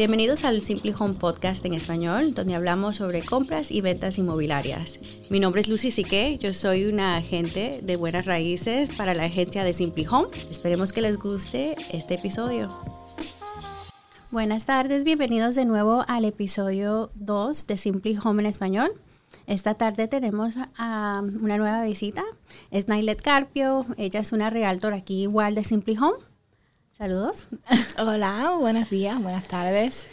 Bienvenidos al Simply Home Podcast en español, donde hablamos sobre compras y ventas inmobiliarias. Mi nombre es Lucy Sique, yo soy una agente de buenas raíces para la agencia de Simply Home. Esperemos que les guste este episodio. Buenas tardes, bienvenidos de nuevo al episodio 2 de Simply Home en español. Esta tarde tenemos a una nueva visita, es Nailet Carpio, ella es una realtor aquí igual de Simply Home. Saludos. Hola, buenos días, buenas tardes.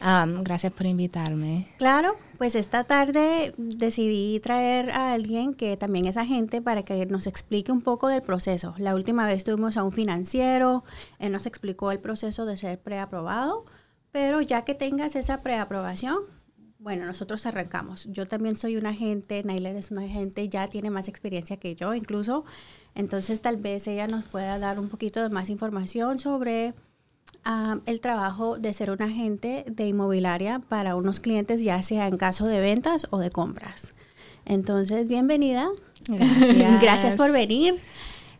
gracias por invitarme. Claro, pues esta tarde decidí traer a alguien que también es agente para que nos explique un poco del proceso. La última vez tuvimos a un financiero, él nos explicó el proceso de ser preaprobado, pero ya que tengas esa preaprobación, bueno, nosotros arrancamos. Yo también soy un agente, Nailer es un agente, ya tiene más experiencia que yo incluso. Entonces tal vez ella nos pueda dar un poquito de más información sobre ah, el trabajo de ser un agente de inmobiliaria para unos clientes, ya sea en caso de ventas o de compras. Entonces, bienvenida. Gracias. Gracias por venir.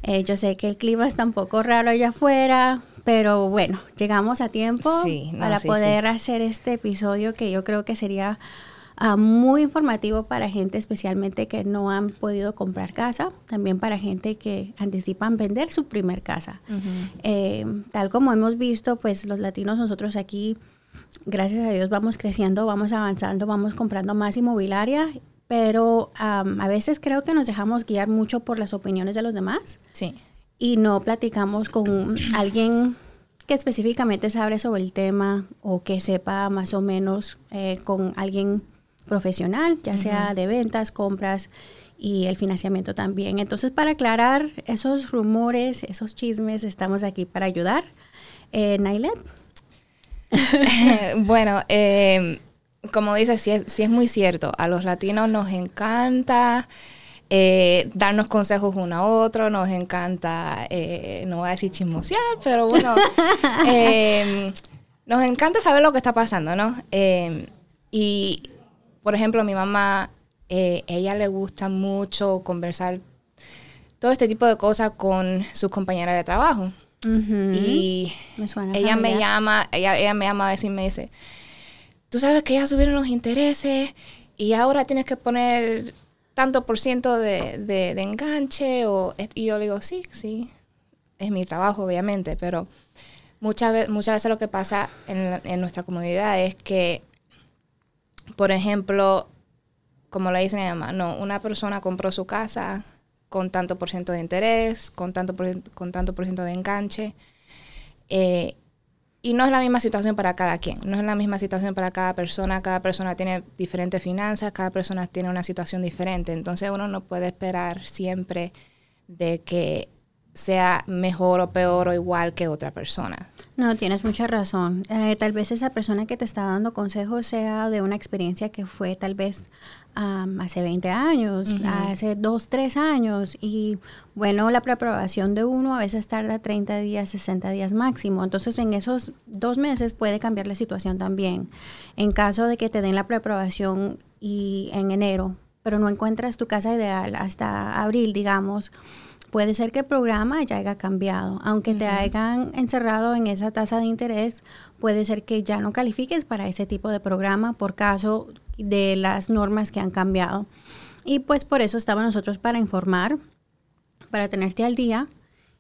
Eh, yo sé que el clima está un poco raro allá afuera, pero bueno, llegamos a tiempo para poder hacer este episodio que yo creo que sería ah, muy informativo para gente especialmente que no han podido comprar casa, también para gente que anticipan vender su primer casa. Eh, tal como hemos visto, pues los latinos nosotros aquí, gracias a Dios, vamos creciendo, vamos avanzando, vamos comprando más inmobiliaria pero a veces creo que nos dejamos guiar mucho por las opiniones de los demás. Sí y no platicamos con alguien que específicamente sabe sobre el tema o que sepa más o menos eh, con alguien profesional, ya sea de ventas, compras y el financiamiento también. Entonces, para aclarar esos rumores, esos chismes, estamos aquí para ayudar. Eh, Nailet. bueno, eh, como dices, sí sí es muy cierto. A los latinos nos encanta eh, darnos consejos uno a otro, nos encanta, eh, no voy a decir chismosear, pero bueno, em, nos encanta saber lo que está pasando, ¿no? Em, y, por ejemplo, mi mamá, eh, ella le gusta mucho conversar todo este tipo de cosas con sus compañeras de trabajo. Y ella me llama, ella, ella me llama a veces y me dice, tú sabes que ya subieron los intereses y ahora tienes que poner tanto por ciento de, de, enganche o, y yo le digo, sí, sí, es mi trabajo obviamente, pero muchas, veces, muchas veces lo que pasa en, en nuestra comunidad es que, por ejemplo, como le dicen a no, una persona compró su casa con tanto por ciento de interés, con tanto por, con tanto por ciento de enganche, eh, y no es la misma situación para cada quien, no es la misma situación para cada persona, cada persona tiene diferentes finanzas, cada persona tiene una situación diferente, entonces uno no puede esperar siempre de que sea mejor o peor o igual que otra persona. No, tienes mucha razón. Eh, tal vez esa persona que te está dando consejos sea de una experiencia que fue tal vez hace 20 años, hace 2, 3 años. Y bueno, la preaprobación de uno a veces tarda 30 días, 60 días máximo. Entonces, en esos dos meses puede cambiar la situación también. En caso de que te den la preaprobación y en enero, pero no encuentras tu casa ideal hasta abril, digamos puede ser que el programa ya haya cambiado. Aunque te hayan encerrado en esa tasa de interés, puede ser que ya no califiques para ese tipo de programa por caso de las normas que han cambiado. Y pues por eso estamos nosotros para informar, para tenerte al día.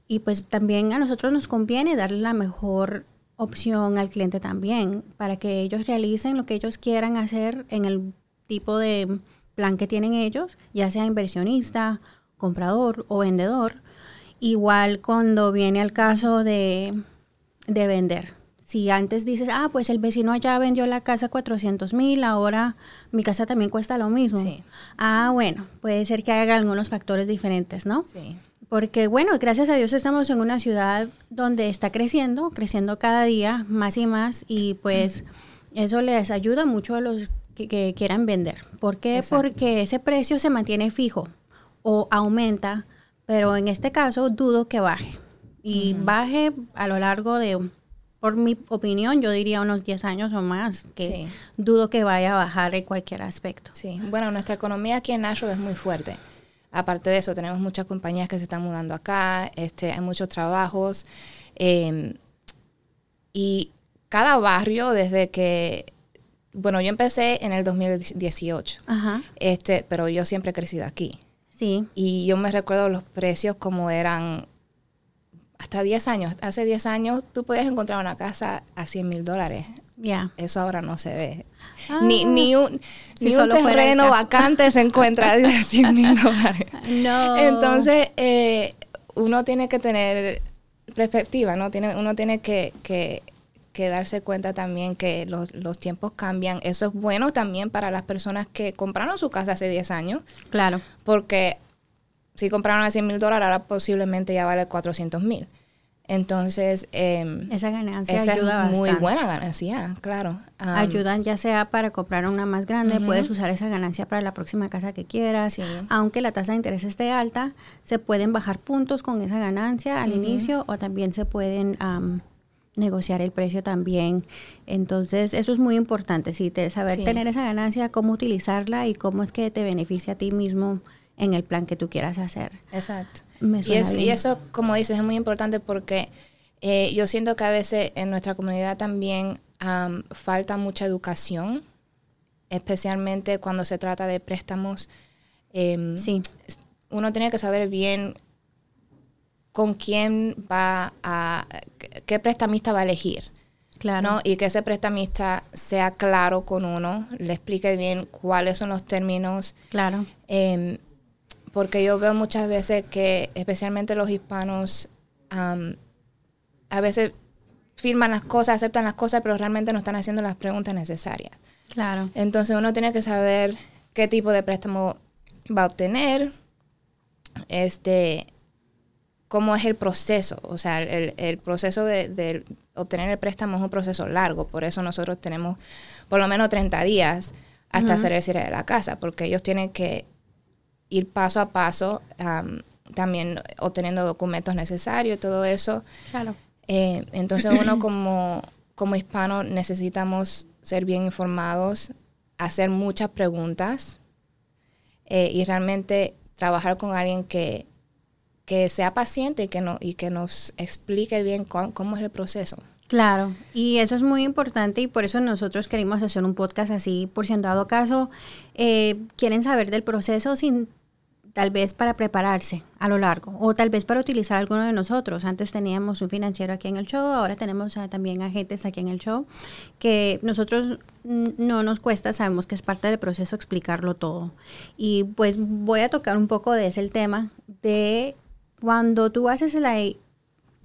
Y pues también a nosotros nos conviene darle la mejor opción al cliente también, para que ellos realicen lo que ellos quieran hacer en el tipo de plan que tienen ellos, ya sea inversionista comprador o vendedor. Igual cuando viene al caso de, de vender. Si antes dices, ah, pues el vecino ya vendió la casa 400 mil, ahora mi casa también cuesta lo mismo. Ah, bueno, puede ser que haya algunos factores diferentes, ¿no? Sí. Porque bueno, gracias a Dios estamos en una ciudad donde está creciendo, creciendo cada día más y más y pues eso les ayuda mucho a los que, quieran vender. ¿Por qué? Porque ese precio se mantiene fijo o aumenta, pero en este caso dudo que baje. Y baje a lo largo de, por mi opinión, yo diría unos 10 años o más, que dudo que vaya a bajar en cualquier aspecto. Sí, bueno, nuestra economía aquí en Nashville es muy fuerte. Aparte de eso, tenemos muchas compañías que se están mudando acá, este, hay muchos trabajos. Em, y cada barrio, desde que, bueno, yo empecé en el 2018, Ajá. este, pero yo siempre he crecido aquí. Sí. Y yo me recuerdo los precios como eran hasta 10 años. Hace 10 años tú podías encontrar una casa a 100 mil dólares. Ya. Eso ahora no se ve. Ah. Ni, ni un, Si ni un terreno vacante se encuentra de 100 mil dólares. No. Entonces, eh, uno tiene que tener perspectiva, ¿no? Tiene, uno tiene que, que, que darse cuenta también que los, los tiempos cambian. Eso es bueno también para las personas que compraron su casa hace 10 años, Claro. porque si compraron a 100 mil dólares, ahora posiblemente ya vale 400 mil. Entonces, eh, Esa ganancia esa ayuda es muy bastante. buena ganancia, claro. Um, Ayudan ya sea para comprar una más grande, puedes usar esa ganancia para la próxima casa que quieras. Sí. Aunque la tasa de interés esté alta, se pueden bajar puntos con esa ganancia al inicio o también se pueden am, negociar el precio también. Entonces, eso es muy importante, sí, te- saber Sí. tener esa ganancia, cómo utilizarla y cómo es que te beneficia a ti mismo en el plan que tú quieras hacer. Exacto. Y, es- y eso, como dices, es muy importante porque eh, yo siento que a veces en nuestra comunidad también am, falta mucha educación, especialmente cuando se trata de préstamos. Em, Sí, Uno tiene que saber bien con quién va a, qué- prestamista va a elegir. claro. ¿no? Y que ese prestamista sea claro con uno, le explique bien cuáles son los términos, Claro. Em, porque yo veo muchas veces que, especialmente los hispanos, a veces firman las cosas, aceptan las cosas, pero realmente no están haciendo las preguntas necesarias. Claro. Entonces uno tiene que saber qué tipo de préstamo va a obtener, este, cómo es el proceso. O sea, el, el proceso de, de obtener el préstamo es un proceso largo, por eso nosotros tenemos por lo menos 30 días hasta Ujú. hacer el cierre de la casa, porque ellos tienen que ir paso a paso, am, también obteniendo documentos necesarios, todo eso. Claro. Eh, entonces uno como, como hispano necesitamos ser bien informados, hacer muchas preguntas eh, y realmente trabajar con alguien que, que sea paciente y que, no, y que nos explique bien cuán- cómo es el proceso. Claro, y eso es muy importante y por eso nosotros queremos hacer un podcast así, por si en dado caso eh, quieren saber del proceso sin tal vez para prepararse a lo largo o tal vez para utilizar alguno de nosotros. Antes teníamos un financiero aquí en el show, ahora tenemos ah, también agentes aquí en el show que nosotros no nos cuesta, sabemos que es parte del proceso explicarlo todo. Y pues voy a tocar un poco de ese tema de cuando tú haces la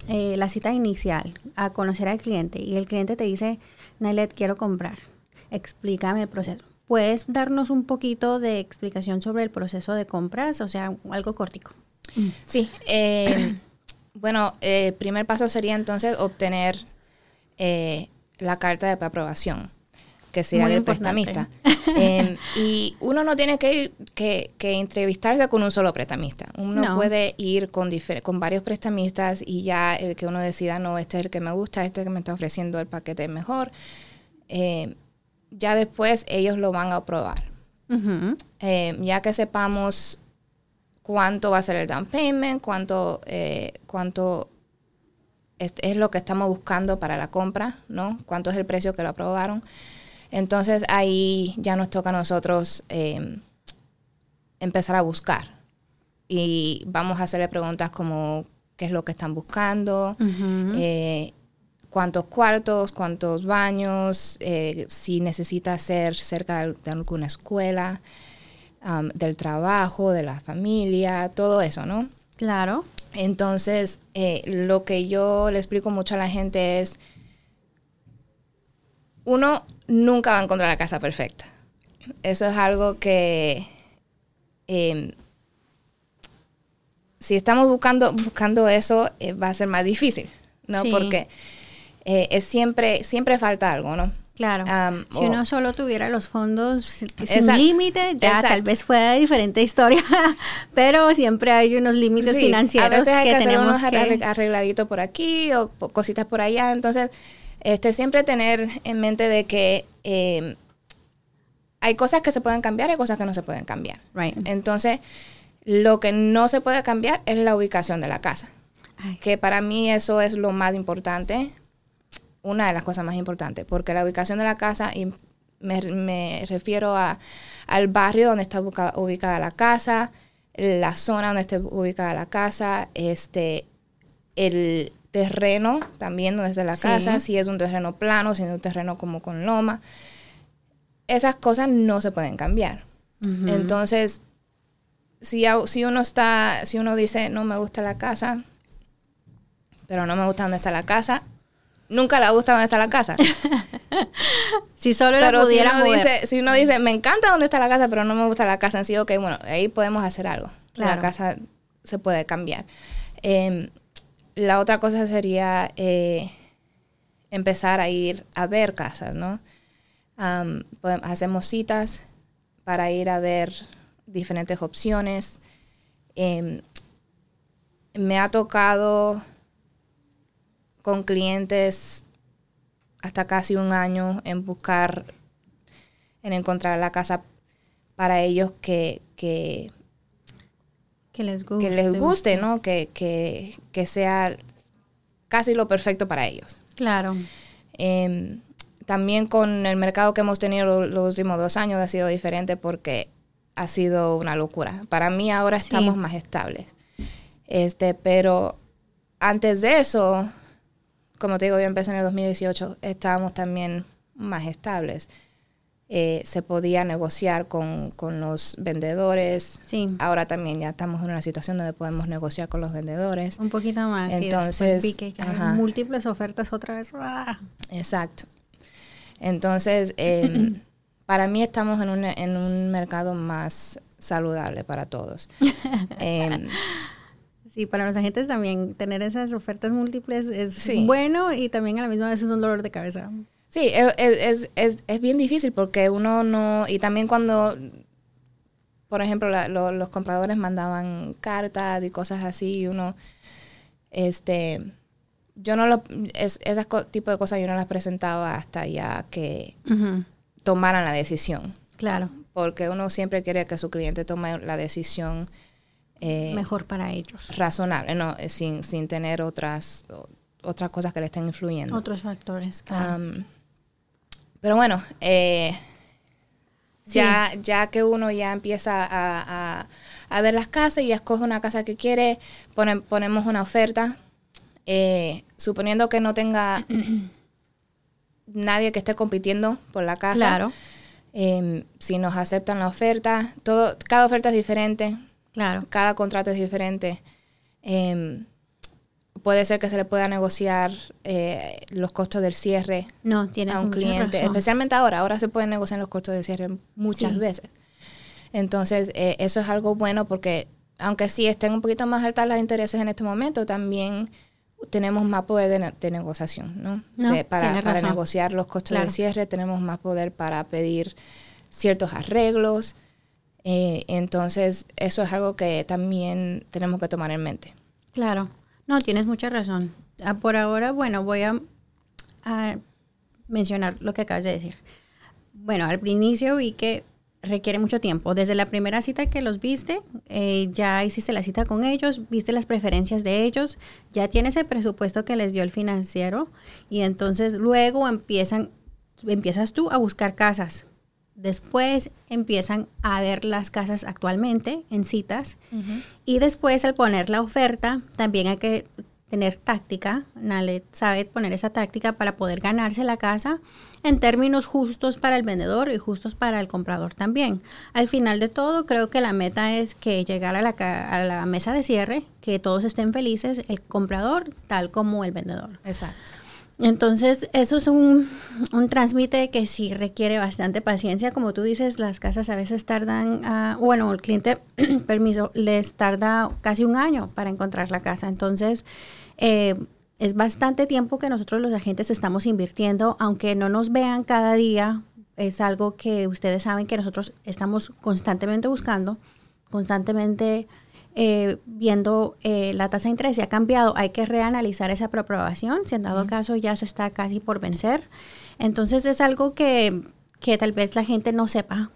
eh, la cita inicial a conocer al cliente y el cliente te dice, Nailet, quiero comprar, explícame el proceso. ¿Puedes darnos un poquito de explicación sobre el proceso de compras? O sea, algo cortico. Sí, eh, bueno, eh, el primer paso sería entonces obtener eh, la carta de aprobación, que sería Muy prestamista. Eh, y uno no tiene que ir, que, que entrevistarse con un solo prestamista. Uno No. puede ir con, con varios prestamistas y ya el que uno decida, no, este es el que me gusta, este que me está ofreciendo el paquete mejor. Eh, ya después ellos lo van a aprobar. Eh, ya que sepamos cuánto va a ser el down payment, cuánto, eh, cuánto es, es lo que estamos buscando para la compra, ¿no? Cuánto es el precio que lo aprobaron. Entonces ahí ya nos toca a nosotros eh, empezar a buscar. Y vamos a hacerle preguntas como qué es lo que están buscando, eh, cuántos cuartos, cuántos baños, eh, si necesita ser cerca de, alguna escuela, del trabajo, de la familia, todo eso, ¿no? Claro. Entonces, eh, lo que yo le explico mucho a la gente es, uno nunca va a encontrar la casa perfecta. Eso es algo que, em, si estamos buscando, buscando eso, eh, va a ser más difícil, ¿no? Sí. Porque eh, es siempre, siempre falta algo, ¿no? Claro. Si o- uno solo tuviera los fondos sin límite, ya Exacto. tal vez fuera diferente historia, pero siempre hay unos límites Sí, financieros a veces hay que, que, hacer tenemos unos que... arreg- arregladitos por aquí o cositas por allá. Entonces, este, siempre tener en mente de que eh, hay cosas que se pueden cambiar, hay cosas que no se pueden cambiar. Right. Entonces, lo que no se puede cambiar es la ubicación de la casa, Ay, que para mí eso es lo más importante. una de las cosas más importantes, porque la ubicación de la casa, y me, me refiero a, al barrio donde está ubicada la casa, la zona donde esté ubicada la casa, este, el terreno también donde está la casa, si es un terreno plano, si es un terreno como con loma. Esas cosas no se pueden cambiar. Entonces, si, si uno está, si uno dice no me gusta la casa, pero no me gusta dónde está la casa, nunca le gusta dónde está la casa. si solo pero si uno, dice, si uno dice, me encanta dónde está la casa, pero no me gusta la casa en sí, ok, bueno, ahí podemos hacer algo. La casa se puede cambiar. Em, la otra cosa sería eh, empezar a ir a ver casas, ¿no? hacemos citas para ir a ver diferentes opciones. Em, me ha tocado con clientes hasta casi un año en buscar, en encontrar la casa para ellos que, que, les guste, que les guste ¿no? Que, que, sea casi lo perfecto para ellos. Claro. Em, también con el mercado que hemos tenido los, últimos dos años ha sido diferente porque ha sido una locura. Para mí ahora estamos más estables. Este, pero antes de eso, como te digo, yo empecé en el 2018, estábamos también más estables. Eh, se podía negociar con, los vendedores. Sí. Ahora también ya estamos en una situación donde podemos negociar con los vendedores. Un poquito más. Entonces, vi que hay múltiples ofertas otra vez. ¡Ah! Exacto. Entonces, em, para mí estamos en un, en un mercado más saludable para todos. Em, Sí, para los agentes también tener esas ofertas múltiples es bueno y también a la misma vez es un dolor de cabeza. Sí, es, es, es, bien difícil porque uno no, y también cuando, por ejemplo, los compradores mandaban cartas y cosas así, y uno, este, yo no lo, es, ese tipo de cosas yo no las presentaba hasta ya que tomaran la decisión. Claro. Porque uno siempre quiere que su cliente tome la decisión eh, mejor para ellos. Razonable, no, sin, sin tener otras, otras cosas que le estén influyendo. Otros factores, claro. Pero bueno, eh, ya, ya que uno ya empieza a, a, ver las casas y escoge una casa que quiere, ponemos una oferta. suponiendo que no tenga nadie que esté compitiendo por la casa. Claro. Em, si nos aceptan la oferta, todo, cada oferta es diferente. Claro. Cada contrato es diferente. Em, puede ser que se le pueda negociar eh, los costos del cierre no, tiene a un cliente, especialmente ahora. Ahora se pueden negociar los costos del cierre muchas veces. Entonces, eh, eso es algo bueno porque, aunque sí estén un poquito más altas los intereses en este momento, también tenemos más poder de, negociación, ¿no? para, para negociar los costos del cierre, tenemos más poder para pedir ciertos arreglos. Eh, entonces, eso es algo que también tenemos que tomar en mente. Claro, no, tienes mucha razón. Ah, por ahora, bueno, voy a, mencionar lo que acabas de decir. Bueno, al inicio vi que requiere mucho tiempo. Desde la primera cita que los viste, eh, ya hiciste la cita con ellos, viste las preferencias de ellos, ya tienes el presupuesto que les dio el financiero y entonces luego empiezan, empiezas tú a buscar casas Después empiezan a ver las casas actualmente en citas y después al poner la oferta también hay que tener táctica, Nalet sabe poner esa táctica para poder ganarse la casa en términos justos para el vendedor y justos para el comprador también. Al final de todo, creo que la meta es que llegar a la, a la mesa de cierre, que todos estén felices, el comprador tal como el vendedor. Exacto. Entonces, eso es un, un que sí requiere bastante paciencia. Como tú dices, las casas a veces tardan, uh, bueno, el cliente, permiso, les tarda casi un año para encontrar la casa. Entonces, eh, es bastante tiempo que nosotros los agentes estamos invirtiendo, aunque no nos vean cada día. Es algo que ustedes saben que nosotros estamos constantemente buscando, constantemente eh, viendo eh, la tasa de interés si ha cambiado, hay que reanalizar esa preaprobación, si en dado caso ya se está casi por vencer. Entonces es algo que, que tal vez la gente no sepa.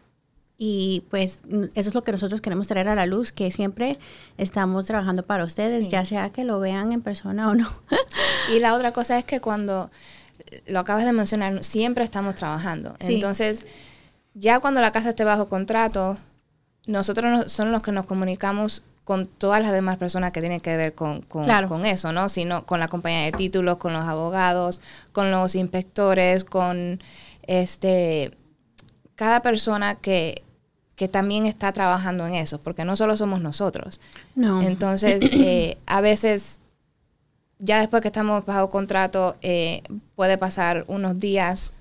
Y pues eso es lo que nosotros queremos traer a la luz, que siempre estamos trabajando para ustedes, ya sea que lo vean en persona o no. y la otra cosa es que cuando lo acabas de mencionar, siempre estamos trabajando. Entonces, ya cuando la casa esté bajo contrato, nosotros son los que nos comunicamos con todas las demás personas que tienen que ver con, con, con, eso, ¿no? Sino con la compañía de títulos, con los abogados, con los inspectores, con este cada persona que, que también está trabajando en eso, porque no solo somos nosotros. No. Entonces, eh, a veces, ya después que estamos bajo contrato, eh, puede pasar unos días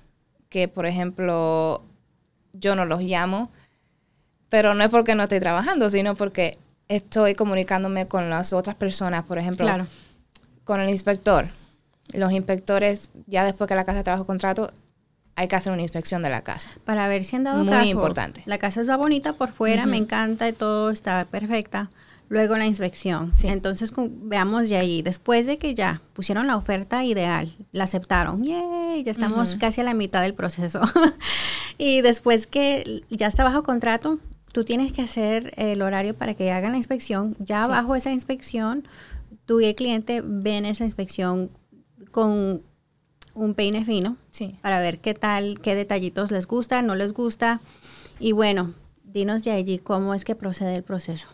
que, por ejemplo, yo no los llamo, pero no es porque no estoy trabajando, sino porque estoy comunicándome con las otras personas, por ejemplo, con el inspector. Los inspectores, ya después que la casa trabajo contrato, hay que hacer una inspección de la casa. Para ver si han dado Muy importante. La casa está bonita por fuera, me encanta y todo está perfecta. Luego la inspección. Entonces veamos ya ahí. Después de que ya pusieron la oferta ideal, la aceptaron. ¡Yay! Ya estamos casi a la mitad del proceso. y después que ya está bajo contrato, tú tienes que hacer el horario para que hagan la inspección. Ya bajo esa inspección, tú y el cliente ven esa inspección con un peine fino para ver qué tal, qué detallitos les gusta, no les gusta. Y bueno, dinos de allí cómo es que procede el proceso.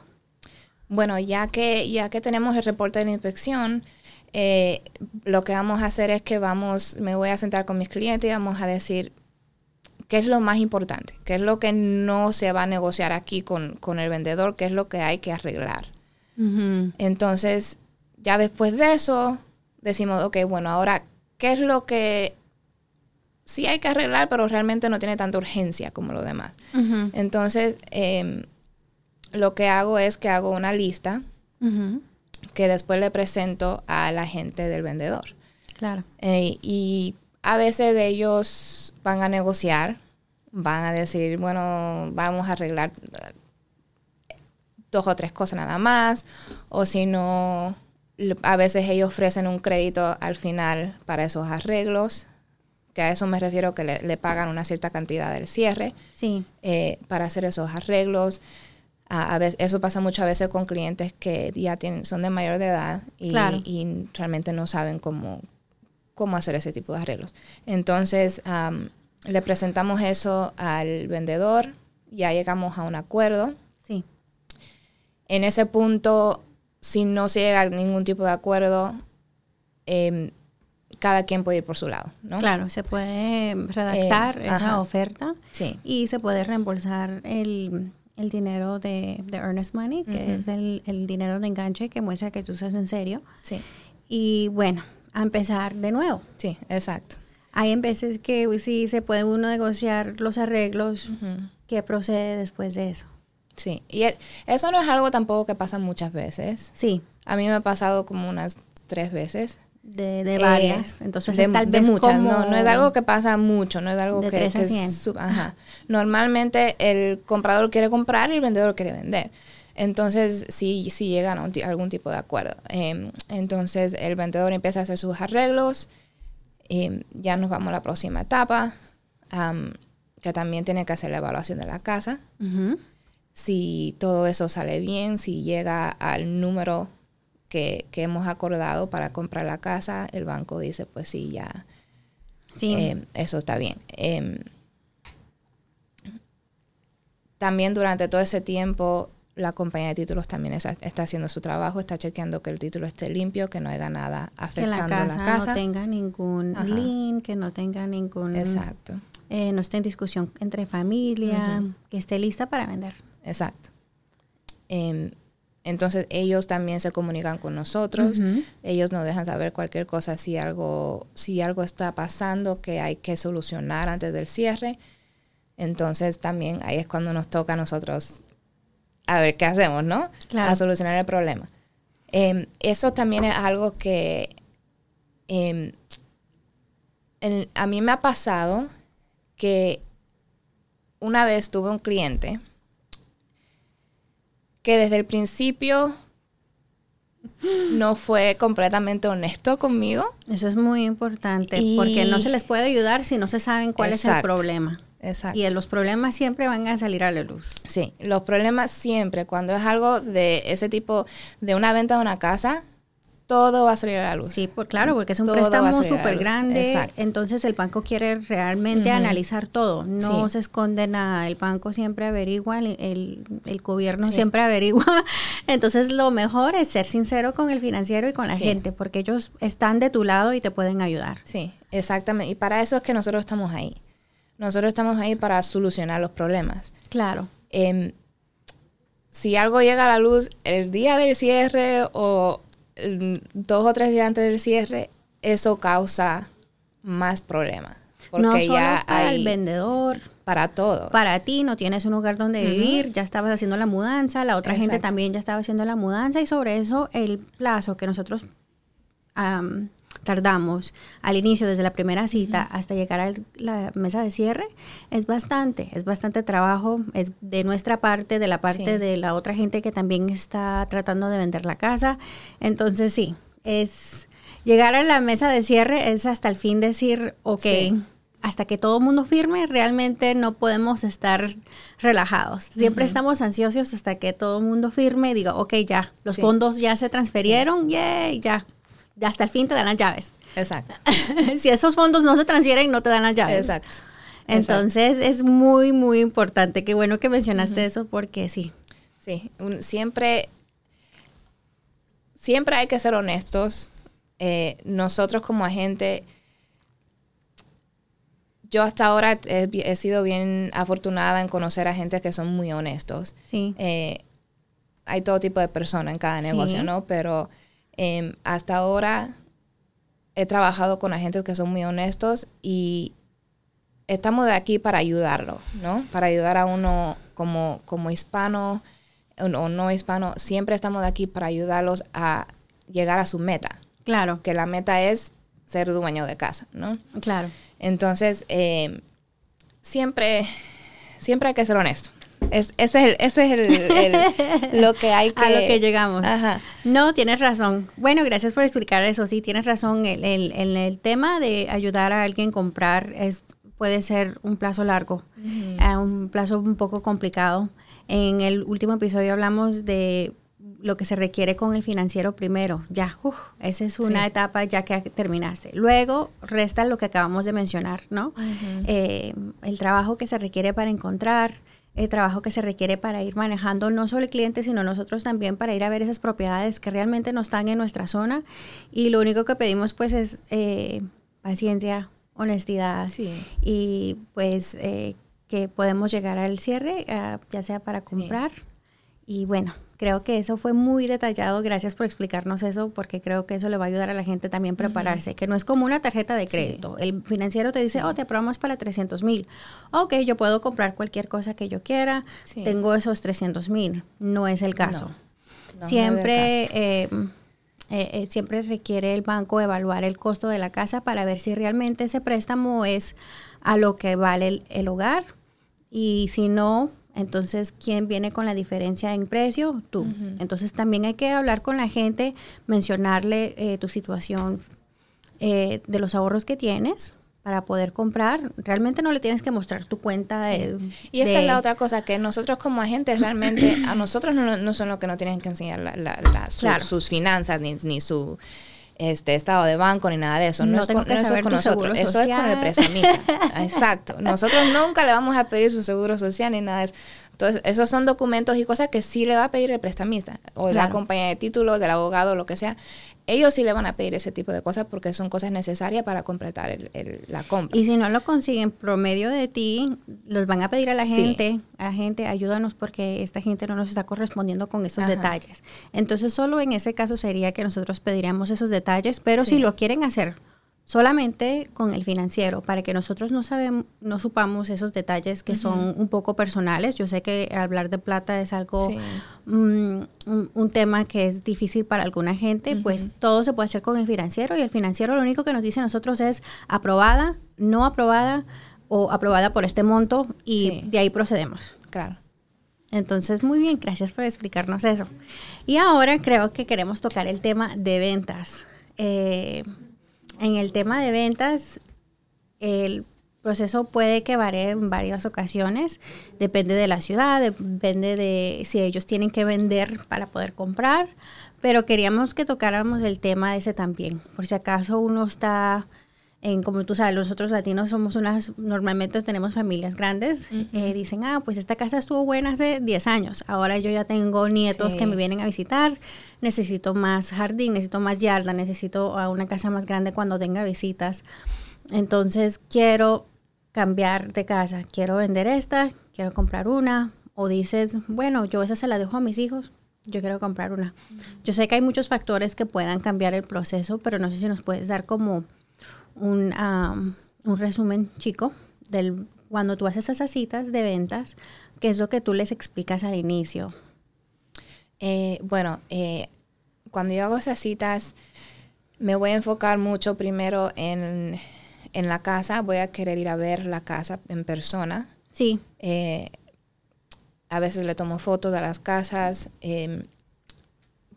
Bueno, ya que, ya que tenemos el reporte de la inspección, eh, lo que vamos a hacer es que vamos, me voy a sentar con mis clientes y vamos a decir, ¿Qué es lo más importante? ¿Qué es lo que no se va a negociar aquí con, el vendedor? ¿Qué es lo que hay que arreglar? Entonces, ya después de eso, decimos, ok, bueno, ahora, ¿qué es lo que sí hay que arreglar, pero realmente no tiene tanta urgencia como lo demás? Entonces, em, lo que hago es que hago una lista que después le presento a la gente del vendedor. Claro. Eh, y a veces ellos van a negociar, van a decir, bueno, vamos a arreglar dos o tres cosas nada más, o si no, a veces ellos ofrecen un crédito al final para esos arreglos, que a eso me refiero que le, pagan una cierta cantidad del cierre sí. Eh, para hacer esos arreglos. A, veces, eso pasa mucho a veces con clientes que ya tienen, son de mayor de edad y, y realmente no saben cómo, cómo hacer ese tipo de arreglos. Entonces, le presentamos eso al vendedor, ya llegamos a un acuerdo. Sí. En ese punto, si no se llega a ningún tipo de acuerdo, em, cada quien puede ir por su lado, ¿no? Claro, se puede redactar eh, esa oferta sí. y se puede reembolsar el, dinero de, earnest money, que es el, el, dinero de enganche que muestra que tú estás en serio. Sí. Y bueno, a empezar de nuevo. Sí, exacto. Hay veces que sí se puede uno negociar los arreglos que procede después de eso. Sí, y e, eso no es algo tampoco que pasa muchas veces. Sí. A mí me ha pasado como unas tres veces. De, de varias. Entonces, de, tal vez muchas. No, no es algo que pasa mucho, no es algo que, ajá. Normalmente el comprador quiere comprar y el vendedor quiere vender. Entonces, sí, sí llegan a, algún tipo de acuerdo. Em, entonces, el vendedor empieza a hacer sus arreglos. y em, ya nos vamos a la próxima etapa, que también tiene que hacer la evaluación de la casa. Si todo eso sale bien, si llega al número que, hemos acordado para comprar la casa, el banco dice, pues sí, ya, sí. Em, eso está bien. también durante todo ese tiempo la compañía de títulos también está, haciendo su trabajo, está chequeando que el título esté limpio, que no haya nada afectando que la casa, la casa. no tenga ningún link, que no tenga ningún... Exacto. Eh, no esté en discusión entre familia, que esté lista para vender. Exacto. Em, entonces ellos también se comunican con nosotros, ellos nos dejan saber cualquier cosa si algo, si algo está pasando que hay que solucionar antes del cierre. Entonces también ahí es cuando nos toca a nosotros a ver qué hacemos, ¿no? A solucionar el problema. Em, eso también es algo que em, a mí me ha pasado que una vez tuve un cliente que desde el principio no fue completamente honesto conmigo. Eso es muy importante porque no se les puede ayudar si no se saben cuál es el problema. Exacto. Y los problemas siempre van a salir a la luz. Sí, los problemas siempre, cuando es algo de ese tipo, de una venta de una casa, todo va a salir a la luz. Sí, por, claro, porque es un préstamo súper grande. Entonces el banco quiere realmente analizar todo. No se esconde nada. El banco siempre averigua, el, el, gobierno siempre averigua. Entonces lo mejor es ser sincero con el financiero y con la gente, porque ellos están de tu lado y te pueden ayudar. Sí, exactamente. Y para eso es que nosotros estamos ahí. Nosotros estamos ahí para solucionar los problemas. Claro. Em, si algo llega a la luz el día del cierre o dos o tres días antes del cierre, eso causa más problemas. Porque no solo ya para el vendedor. Para todo. Para ti, no tienes un lugar donde vivir, ya estabas haciendo la mudanza, la otra gente también ya estaba haciendo la mudanza y sobre eso el plazo que nosotros tardamos al inicio, desde la primera cita hasta llegar a la mesa de cierre, es bastante, es bastante trabajo, es de nuestra parte, de la parte de la otra gente que también está tratando de vender la casa. Entonces sí, es llegar a la mesa de cierre es hasta el fin decir, ok. hasta que todo el mundo firme, realmente no podemos estar relajados. Siempre estamos ansiosos hasta que todo el mundo firme y diga, ok, ya, los fondos ya se transfirieron, yay, ya, hasta el fin te dan las llaves. Exacto. si esos fondos no se transfieren, no te dan las llaves. Exacto. Entonces es muy, muy importante. Qué bueno que mencionaste eso porque sí. Sí, siempre, siempre hay que ser honestos. Eh, nosotros como agente, yo hasta ahora he, sido bien afortunada en conocer a gente que son muy honestos. Sí. Eh, hay todo tipo de personas en cada negocio, ¿no? Pero Em, hasta ahora he trabajado con agentes que son muy honestos y estamos de aquí para ayudarlo, ¿no? Para ayudar a uno como, como hispano o no hispano, siempre estamos de aquí para ayudarlos a llegar a su meta. Claro. Que la meta es ser dueño de casa, ¿no? Claro. Entonces, em, siempre, siempre hay que ser honesto. Es, ese es, el, el, lo que hay que... A lo que llegamos. No, tienes razón. Bueno, gracias por explicar eso. Sí, tienes razón. El, el, tema de ayudar a alguien a comprar es, puede ser un plazo largo, un plazo un poco complicado. En el último episodio hablamos de lo que se requiere con el financiero primero. Ya, esa es una etapa ya que terminaste. Luego resta lo que acabamos de mencionar, ¿no? Eh, el trabajo que se requiere para encontrar, el trabajo que se requiere para ir manejando no solo el cliente, sino nosotros también para ir a ver esas propiedades que realmente no están en nuestra zona. Y lo único que pedimos pues es eh, paciencia, honestidad y pues eh, que podemos llegar al cierre, eh, ya sea para comprar. Y bueno, Creo que eso fue muy detallado. Gracias por explicarnos eso, porque creo que eso le va a ayudar a la gente también a prepararse, que no es como una tarjeta de crédito. El financiero te dice, oh, te aprobamos para 300 mil. Ok, yo puedo comprar cualquier cosa que yo quiera, tengo esos 300 mil. No es el caso. siempre... Em, eh, eh, siempre requiere el banco evaluar el costo de la casa para ver si realmente ese préstamo es a lo que vale el hogar y si no, entonces, ¿quién viene con la diferencia en precio? Tú. Entonces, también hay que hablar con la gente, mencionarle eh, tu situación eh, de los ahorros que tienes para poder comprar. Realmente no le tienes que mostrar tu cuenta. De, y esa es la otra cosa, que nosotros como agentes realmente, a nosotros no, son los que nos tienen que enseñar la, sus finanzas ni, ni su este estado de banco ni nada de eso. No, es con, nosotros, eso es con el prestamista. Exacto. Nosotros nunca le vamos a pedir su seguro social ni nada de eso. Entonces, esos son documentos y cosas que sí le va a pedir el prestamista o la compañía de títulos, del abogado, lo que sea ellos sí le van a pedir ese tipo de cosas porque son cosas necesarias para completar el, la compra. Y si no lo consiguen promedio de ti, los van a pedir a la gente, a la gente, ayúdanos porque esta gente no nos está correspondiendo con esos detalles. Entonces, solo en ese caso sería que nosotros pediríamos esos detalles, pero si lo quieren hacer solamente con el financiero. Para que nosotros no sabemos no supamos esos detalles que son un poco personales yo sé que hablar de plata es algo mm, un, tema que es difícil para alguna gente pues todo se puede hacer con el financiero y el financiero lo único que nos dice a nosotros es aprobada no aprobada o aprobada por este monto y de ahí procedemos. Claro. Entonces, muy bien, gracias por explicarnos eso. Y ahora creo que queremos tocar el tema de ventas. Eh, en el tema de ventas, el proceso puede que varíe en varias ocasiones, depende de la ciudad, depende de si ellos tienen que vender para poder comprar, Pero queríamos que tocáramos el tema ese también, por si acaso uno está en, como tú sabes, nosotros latinos somos unas, normalmente tenemos familias grandes, eh, dicen, ah, pues esta casa estuvo buena hace 10 años, ahora yo ya tengo nietos que me vienen a visitar, necesito más jardín, necesito más yarda, necesito una casa más grande cuando tenga visitas. Entonces quiero cambiar de casa, quiero vender esta, quiero comprar una, o dices, bueno, yo esa se la dejo a mis hijos, yo quiero comprar una. Yo sé que hay muchos factores que puedan cambiar el proceso, pero no sé si nos puedes dar como un, un resumen chico del cuando tú haces esas citas de ventas, ¿qué es lo que tú les explicas al inicio? Eh, bueno, eh, cuando yo hago esas citas, me voy a enfocar mucho primero en, en, la casa, voy a querer ir a ver la casa en persona. Sí. Eh, a veces le tomo fotos de las casas. Em,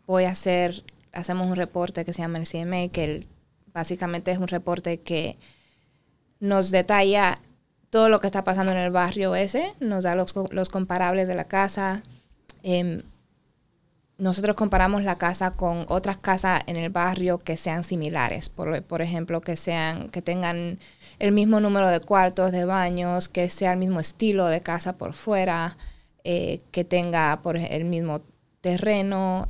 voy a hacer, hacemos un reporte que se llama el CMA, que básicamente es un reporte que nos detalla todo lo que está pasando en el barrio ese, nos da los, los comparables de la casa. Em, nosotros comparamos la casa con otras casas en el barrio que sean similares, por, ejemplo, que sean, que tengan el mismo número de cuartos, de baños, que sea el mismo estilo de casa por fuera, eh, que tenga por el mismo terreno,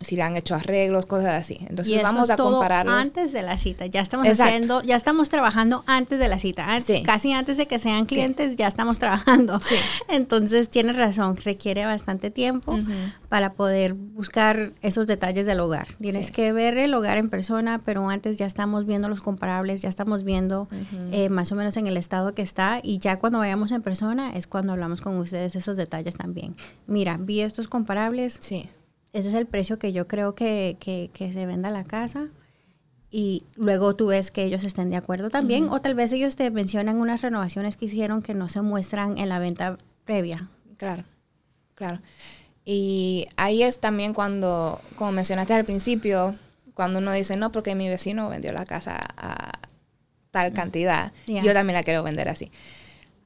si le han hecho arreglos, cosas así. Entonces vamos a compararlos. Antes de la cita, ya estamos haciendo, ya estamos trabajando antes de la cita, casi antes de que sean clientes, ya estamos trabajando. Entonces tienes razón, requiere bastante tiempo para poder buscar esos detalles del hogar. Tienes que ver el hogar en persona, pero antes ya estamos viendo los comparables, ya estamos viendo eh, más o menos en el estado que está y ya cuando vayamos en persona es cuando hablamos con ustedes esos detalles también. Mira, vi estos comparables. Sí ese es el precio que yo creo que, se venda la casa y luego tú ves que ellos estén de acuerdo también o tal vez ellos te mencionan unas renovaciones que hicieron que no se muestran en la venta previa. Claro, claro. Y ahí es también cuando, como mencionaste al principio, cuando uno dice, no, porque mi vecino vendió la casa a tal cantidad, yo también la quiero vender así.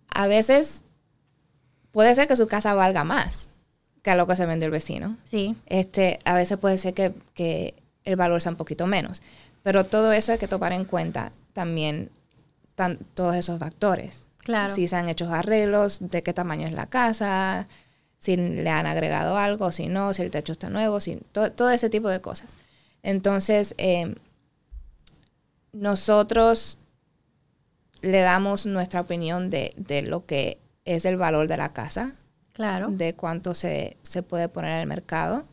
A veces puede ser que su casa valga más, que a lo que se vende el vecino. Sí. Este, a veces puede ser que, el valor sea un poquito menos. Pero todo eso hay que tomar en cuenta también todos esos factores. Claro. Si se han hecho arreglos, de qué tamaño es la casa, si le han agregado algo, si no, si el techo está nuevo, si, todo, ese tipo de cosas. Entonces, em, nosotros le damos nuestra opinión de, de, lo que es el valor de la casa claro. de cuánto se, puede poner en el mercado.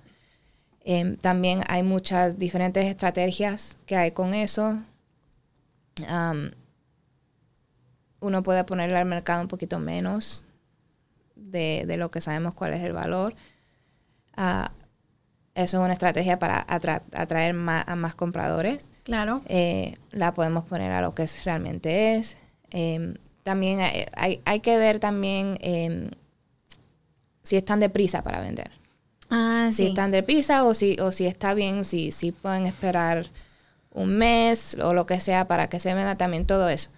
Em, también hay muchas diferentes estrategias que hay con eso. uno puede ponerle al mercado un poquito menos de, lo que sabemos cuál es el valor. Ah, eso es una estrategia para atraer más, a más compradores. Claro. Eh, la podemos poner a lo que realmente es. Em, también hay, hay, que ver también em, si están deprisa para vender. Ah, si están deprisa o si, o si está bien, si, si pueden esperar un mes o lo que sea para que se venda también todo eso.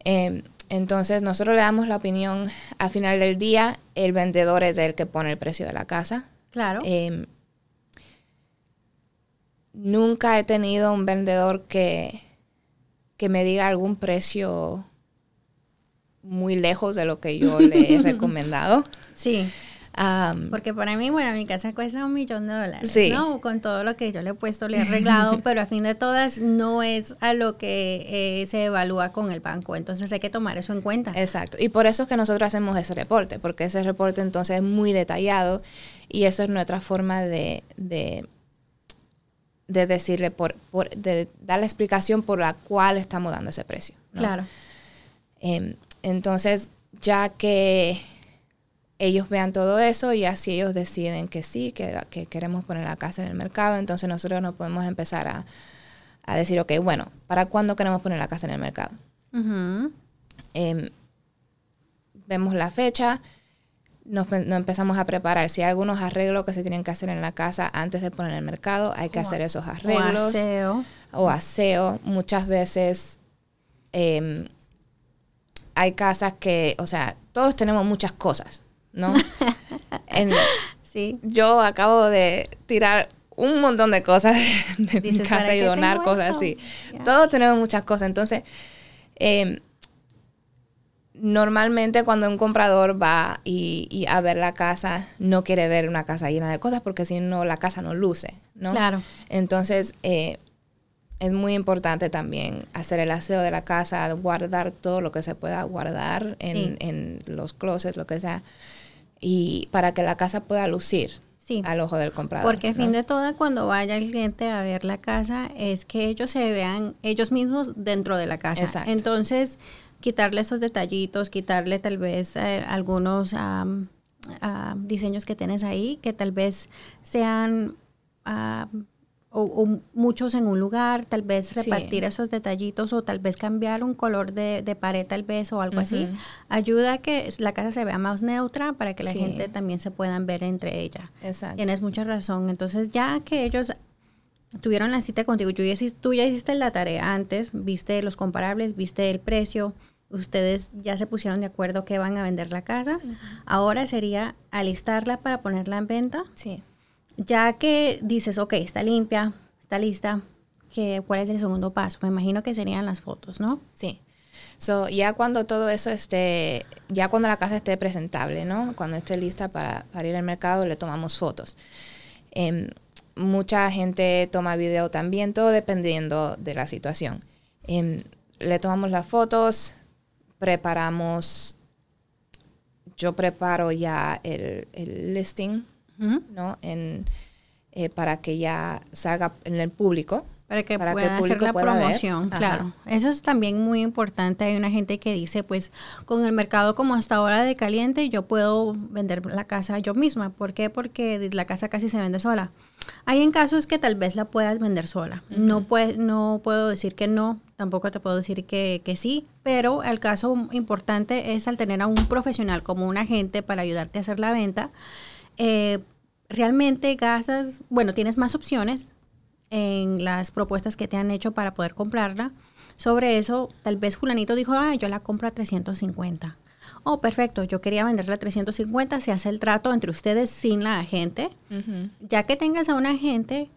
Em, entonces nosotros le damos la opinión al final del día, el vendedor es el que pone el precio de la casa. Claro. Em, nunca he tenido un vendedor que, que me diga algún precio muy lejos de lo que yo le he recomendado. Sí. Porque para mí, bueno, mi casa cuesta un millón de dólares, ¿no? Con todo lo que yo le he puesto, le he arreglado, pero a fin de todas no es a lo que eh, se evalúa con el banco. Entonces hay que tomar eso en cuenta. Exacto. Y por eso es que nosotros hacemos ese reporte, porque ese reporte entonces es muy detallado y esa es nuestra forma de, de, decirle, por, por, de dar la explicación por la cual estamos dando ese precio. Claro. Em, entonces, ya que ellos vean todo eso y así ellos deciden que sí, que, queremos poner la casa en el mercado, entonces nosotros nos podemos empezar a, decir, ok, bueno, ¿para cuándo queremos poner la casa en el mercado? Em, vemos la fecha, nos, empezamos a preparar. Si hay algunos arreglos que se tienen que hacer en la casa antes de poner en el mercado, hay que hacer esos arreglos. O aseo. O aseo. Muchas veces em, hay casas que, o sea, todos tenemos muchas cosas. ¿No? sí. Yo acabo de tirar un montón de cosas de mi casa y donar cosas así. Todos tenemos muchas cosas. Entonces, em, normalmente cuando un comprador va y, a ver la casa, no quiere ver una casa llena de cosas porque si no, la casa no luce, ¿no? Claro. Entonces, eh, es muy importante también hacer el aseo de la casa, guardar todo lo que se pueda guardar en, en los closets, lo que sea, y para que la casa pueda lucir, sí. al ojo del comprador. Porque a fin de todo, cuando vaya el cliente a ver la casa, es que ellos se vean ellos mismos dentro de la casa. Entonces, quitarle esos detallitos, quitarle tal vez eh, algunos diseños que tienes ahí, que tal vez sean o, muchos en un lugar, tal vez repartir esos detallitos o tal vez cambiar un color de, de pared tal vez o algo así, ayuda a que la casa se vea más neutra para que la gente también se puedan ver entre ella. Exacto. Tienes mucha razón. Entonces ya que ellos tuvieron la cita contigo, tú ya hiciste la tarea antes, viste los comparables, viste el precio, ustedes ya se pusieron de acuerdo que van a vender la casa, ahora sería alistarla para ponerla en venta. Sí ya que dices, ok, está limpia, está lista, ¿qué, ¿cuál es el segundo paso? Me imagino que serían las fotos, ¿no? Sí. So, ya cuando todo eso esté, ya cuando la casa esté presentable, ¿no? Cuando esté lista para, ir al mercado, le tomamos fotos. Em, mucha gente toma video también, todo dependiendo de la situación. Em, le tomamos las fotos, preparamos, yo preparo ya el listing ¿no? En, eh, para que ya salga en el público. Para que pueda hacer la promoción, claro. Eso es también muy importante. Hay una gente que dice, pues, con el mercado como hasta ahora de caliente, yo puedo vender la casa yo misma. ¿Por qué? Porque la casa casi se vende sola. Hay en casos que tal vez la puedas vender sola. no, no puedo decir que no, tampoco te puedo decir que, que, sí, pero el caso importante es al tener a un profesional como un agente para ayudarte a hacer la venta, eh, realmente gastas, bueno, tienes más opciones en las propuestas que te han hecho para poder comprarla. Sobre eso, tal vez fulanito dijo, ah, yo la compro a 350. Oh, perfecto, yo quería venderla a 350, se hace el trato entre ustedes sin la agente. Ya que tengas a un agente,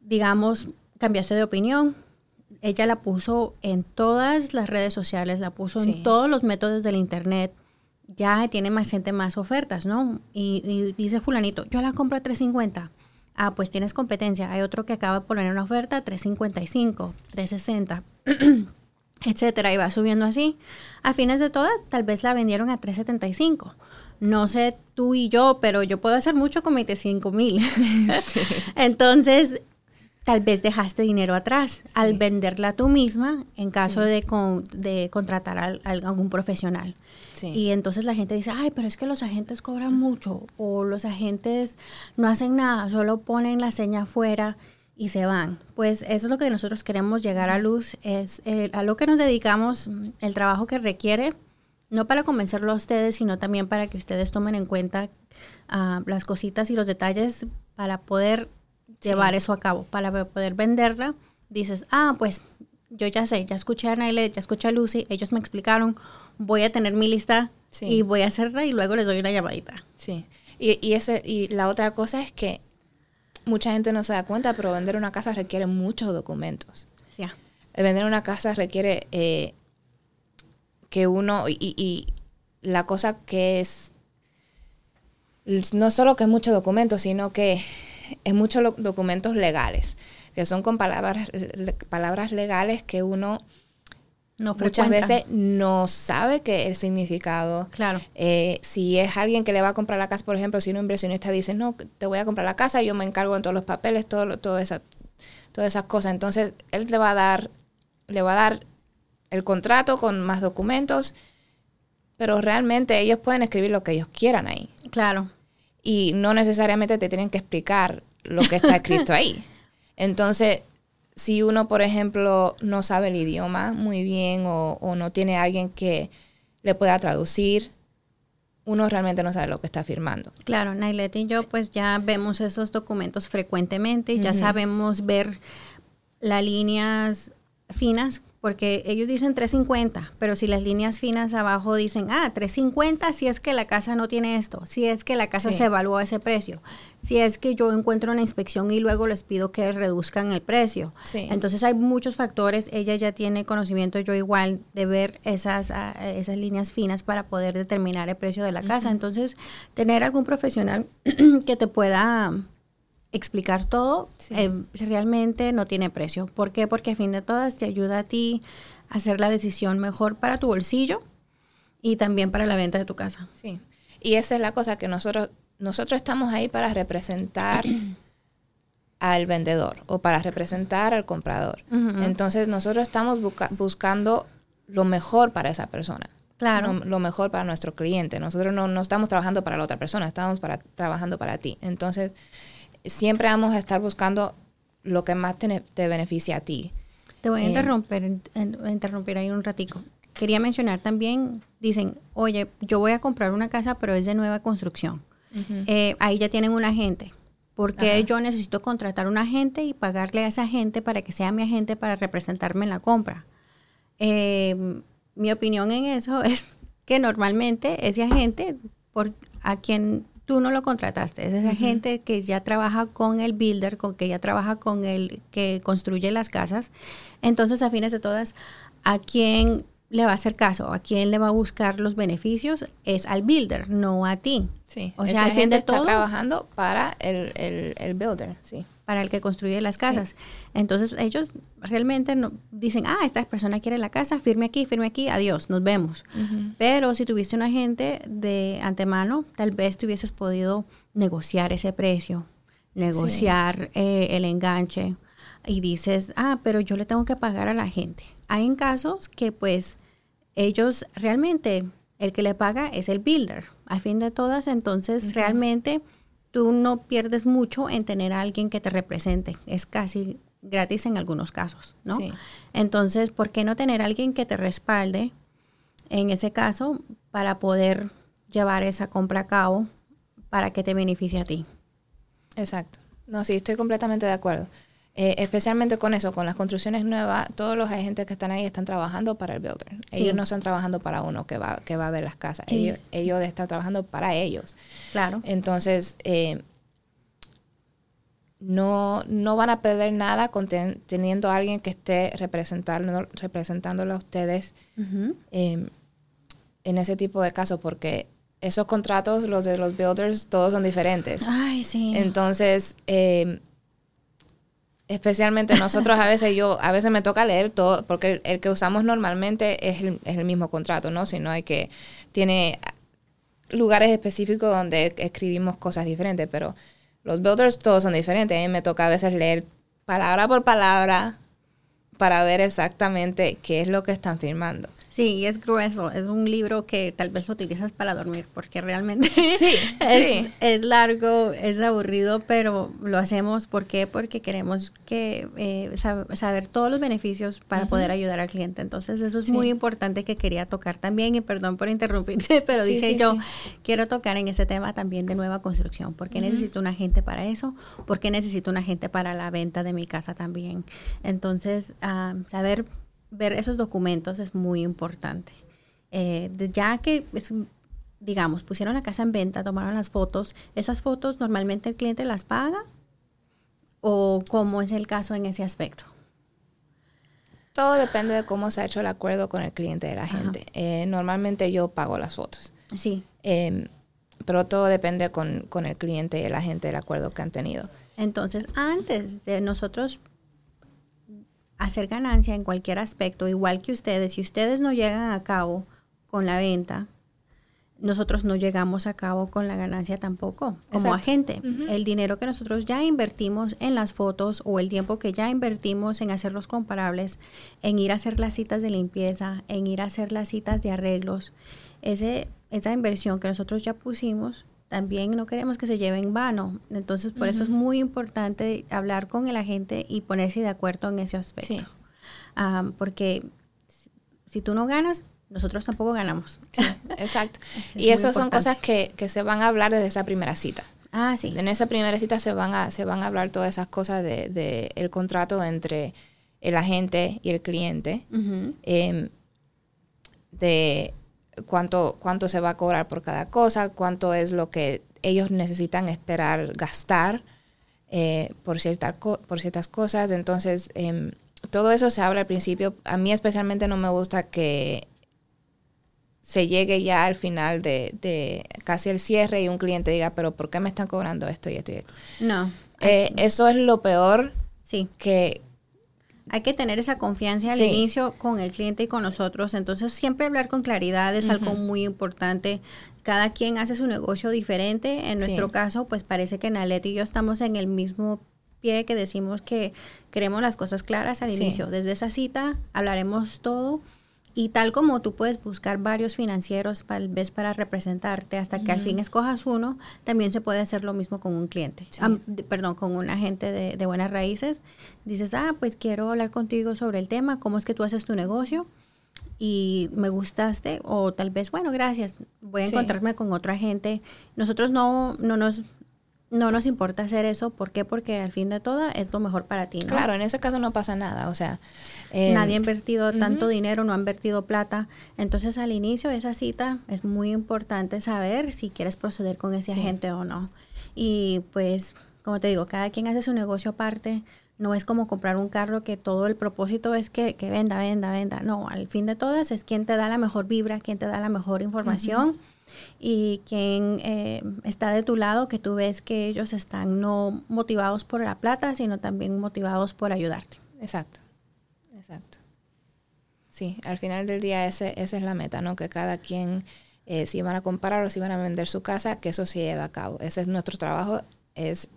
digamos, cambiaste de opinión, ella la puso en todas las redes sociales, la puso en todos los métodos del Internet, ya tiene más gente más ofertas, ¿no? Y, dice fulanito, yo la compro a 350. Ah, pues tienes competencia. Hay otro que acaba de poner una oferta a 355, 360, etcétera, y va subiendo así. A fines de todas, tal vez la vendieron a 375. No sé tú y yo, pero yo puedo hacer mucho con 25 mil. Entonces, tal vez dejaste dinero atrás al venderla tú misma en caso de, de contratar a, algún profesional. Y entonces la gente dice, ay, pero es que los agentes cobran mucho o los agentes no hacen nada, solo ponen la seña afuera y se van. Pues eso es lo que nosotros queremos llegar a luz, es a lo que nos dedicamos, el trabajo que requiere, no para convencerlo a ustedes, sino también para que ustedes tomen en cuenta ah, las cositas y los detalles para poder llevar eso a cabo, para poder venderla. Dices, ah, pues yo ya sé, ya escuché a Naile, ya escuché a Lucy, ellos me explicaron, voy a tener mi lista y voy a hacerla y luego les doy una llamadita. Sí. Y, y, ese, y la otra cosa es que mucha gente no se da cuenta, pero vender una casa requiere muchos documentos. Sí. Vender una casa requiere eh, que uno, y, y, la cosa que es, no solo que es muchos documentos, sino que es muchos documentos legales que son con palabras, palabras legales que uno no muchas veces no sabe que el significado. Claro. Eh, si es alguien que le va a comprar la casa, por ejemplo, si un inversionista dice, no, te voy a comprar la casa, yo me encargo de todos los papeles, todo, todo esa, todas esas cosas. Entonces, él le va a dar, le va a dar el contrato con más documentos, pero realmente ellos pueden escribir lo que ellos quieran ahí. Claro. Y no necesariamente te tienen que explicar lo que está escrito ahí. Entonces, si uno, por ejemplo, no sabe el idioma muy bien o, no tiene alguien que le pueda traducir, uno realmente no sabe lo que está firmando. Claro, Nailet y yo pues ya vemos esos documentos frecuentemente, ya sabemos ver las líneas finas porque ellos dicen 350, pero si las líneas finas abajo dicen, ah, 350 si es que la casa no tiene esto, si es que la casa se evalúa a ese precio, si es que yo encuentro una inspección y luego les pido que reduzcan el precio. Entonces hay muchos factores, ella ya tiene conocimiento, yo igual, de ver esas, ah, esas líneas finas para poder determinar el precio de la casa. Entonces, tener algún profesional que te pueda explicar todo, eh, realmente no tiene precio. ¿Por qué? Porque a fin de todas te ayuda a ti a hacer la decisión mejor para tu bolsillo y también para la venta de tu casa. Sí. Y esa es la cosa que nosotros, nosotros estamos ahí para representar al vendedor o para representar al comprador. Entonces nosotros estamos buscando lo mejor para esa persona. Claro. Lo, mejor para nuestro cliente. Nosotros no, no, estamos trabajando para la otra persona, estamos para, trabajando para ti. Entonces, siempre vamos a estar buscando lo que más te, beneficia a ti. Te voy a eh, interrumpir, interrumpir ahí un ratico. Quería mencionar también, dicen, oye, yo voy a comprar una casa, pero es de nueva construcción. Eh, ahí ya tienen un agente. porque yo necesito contratar un agente y pagarle a esa agente para que sea mi agente para representarme en la compra? Eh, mi opinión en eso es que normalmente ese agente por, a quien tú no lo contrataste, es esa gente que ya trabaja con el builder, con que ya trabaja con el que construye las casas. Entonces, a fines de todas, ¿a quién le va a hacer caso? ¿A quién le va a buscar los beneficios? Es al builder, no a ti. Sí, o sea, al fin de está trabajando para el, el, el builder, sí para el que construye las casas. Entonces ellos realmente no, dicen, ah, esta persona quiere la casa, firme aquí, firme aquí, adiós, nos vemos. Pero si tuviste un agente de antemano, tal vez te hubieses podido negociar ese precio, negociar eh, el enganche y dices, ah, pero yo le tengo que pagar a la gente. Hay en casos que pues ellos realmente, el que le paga es el builder. A fin de todas, entonces realmente tú no pierdes mucho en tener a alguien que te represente. Es casi gratis en algunos casos, ¿no? Entonces, ¿por qué no tener a alguien que te respalde en ese caso para poder llevar esa compra a cabo para que te beneficie a ti? Exacto. No, sí, estoy completamente de acuerdo. Eh, especialmente con eso, con las construcciones nuevas, todos los agentes que están ahí están trabajando para el builder. Ellos no están trabajando para uno que va, que va a ver las casas. Ellos, ellos están trabajando para ellos. Claro. Entonces, eh, no, no van a perder nada con teniendo a alguien que esté representando, representándolo a ustedes em, en ese tipo de casos, porque esos contratos, los de los builders, todos son diferentes. Ay, sí. Entonces, eh, especialmente nosotros a veces yo a veces me toca leer todo porque el, que usamos normalmente es el, es el, mismo contrato no sino hay que tiene lugares específicos donde escribimos cosas diferentes pero los builders todos son diferentes. A me toca a veces leer palabra por palabra para ver exactamente qué es lo que están firmando Sí, es grueso. Es un libro que tal vez lo utilizas para dormir, porque realmente sí, es, es, largo, es aburrido, pero lo hacemos. ¿Por qué? Porque queremos que eh, saber todos los beneficios para poder ayudar al cliente. Entonces, eso es muy importante que quería tocar también. Y perdón por interrumpirte, pero dije yo, quiero tocar en ese tema también de nueva construcción. ¿Por qué necesito un agente para eso? ¿Por qué necesito un agente para la venta de mi casa también? Entonces, ah, saber ver esos documentos es muy importante. Eh, ya que, digamos, pusieron la casa en venta, tomaron las fotos, ¿esas fotos normalmente el cliente las paga? ¿O cómo es el caso en ese aspecto? Todo depende de cómo se ha hecho el acuerdo con el cliente de la gente. Eh, normalmente yo pago las fotos. Sí. Em, pero todo depende con, con el cliente y el agente del acuerdo que han tenido. Entonces, antes de nosotros hacer ganancia en cualquier aspecto, igual que ustedes. Si ustedes no llegan a cabo con la venta, nosotros no llegamos a cabo con la ganancia tampoco como agente. El dinero que nosotros ya invertimos en las fotos o el tiempo que ya invertimos en hacer los comparables, en ir a hacer las citas de limpieza, en ir a hacer las citas de arreglos, ese, esa inversión que nosotros ya pusimos, también no queremos que se lleve en vano. Entonces, por eso es muy importante hablar con el agente y ponerse de acuerdo en ese aspecto. porque si tú no ganas, nosotros tampoco ganamos. exacto. y eso son cosas que, que, se van a hablar desde esa primera cita. Ah, sí. En esa primera cita se van a, se van a hablar todas esas cosas de, de el contrato entre el agente y el cliente em, de cuánto, cuánto se va a cobrar por cada cosa, cuánto es lo que ellos necesitan esperar gastar eh, por, cierta, por ciertas cosas. Entonces, em, todo eso se habla al principio. A mí especialmente no me gusta que se llegue ya al final de, de, casi el cierre y un cliente diga, pero ¿por qué me están cobrando esto y esto y esto? No. Eh, eso es lo peor sí. que, hay que tener esa confianza al inicio con el cliente y con nosotros. Entonces, siempre hablar con claridad es algo muy importante. Cada quien hace su negocio diferente. En nuestro caso, pues parece que Nalet y yo estamos en el mismo pie que decimos que queremos las cosas claras al inicio. Desde esa cita hablaremos todo y tal como tú puedes buscar varios financieros tal vez para representarte hasta que al fin escojas uno, también se puede hacer lo mismo con un cliente, perdón, con un agente de, de, buenas raíces. Dices, ah, pues quiero hablar contigo sobre el tema, cómo es que tú haces tu negocio y me gustaste o tal vez, bueno, gracias, voy a encontrarme con otro agente. Nosotros no, no nos no nos importa hacer eso. ¿Por qué? Porque al fin de todo es lo mejor para ti, ¿no? Claro, en ese caso no pasa nada. O sea, nadie ha invertido tanto dinero, no ha invertido plata. Entonces, al inicio de esa cita es muy importante saber si quieres proceder con ese agente o no. Y pues, como te digo, cada quien hace su negocio aparte. No es como comprar un carro que todo el propósito es que, que venda, venda, venda. No, al fin de todas es quien te da la mejor vibra, quien te da la mejor información y quien eh, está de tu lado, que tú ves que ellos están no motivados por la plata, sino también motivados por ayudarte. Exacto, exacto. Sí, al final del día ese, esa es la meta, ¿no? Que cada quien, eh, si van a comparar o si van a vender su casa, que eso se lleve a cabo. Ese es nuestro trabajo, es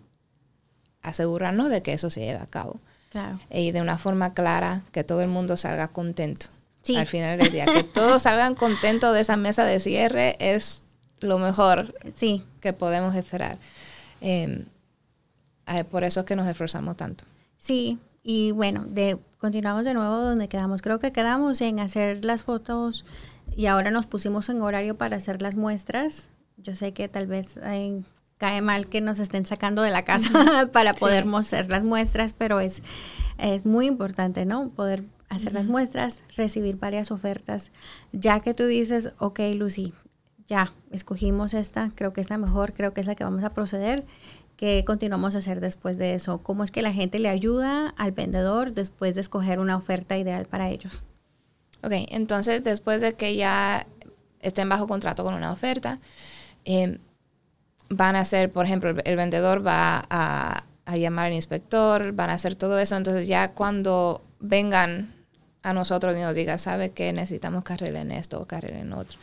asegurarnos de que eso se lleve a cabo. Claro. Y de una forma clara, que todo el mundo salga contento al final del día. Que todos salgan contentos de esa mesa de cierre es lo mejor sí. que podemos esperar. Em, eh, por eso es que nos esforzamos tanto. Sí, y bueno, de, continuamos de nuevo donde quedamos. Creo que quedamos en hacer las fotos y ahora nos pusimos en horario para hacer las muestras. Yo sé que tal vez cae mal que nos estén sacando de la casa para poder mostrar las muestras, pero es, es muy importante, ¿no? Poder hacer las muestras, recibir varias ofertas, ya que tú dices, ok, Lucy, ya, escogimos esta, creo que es la mejor, creo que es la que vamos a proceder. ¿Qué continuamos a hacer después de eso? ¿Cómo es que la gente le ayuda al vendedor después de escoger una oferta ideal para ellos? Ok, entonces después de que ya estén bajo contrato con una oferta, em, van a hacer, por ejemplo, el, vendedor va a, a, llamar al inspector, van a hacer todo eso, entonces ya cuando vengan a nosotros y nos diga, sabe que necesitamos que en esto o en otro.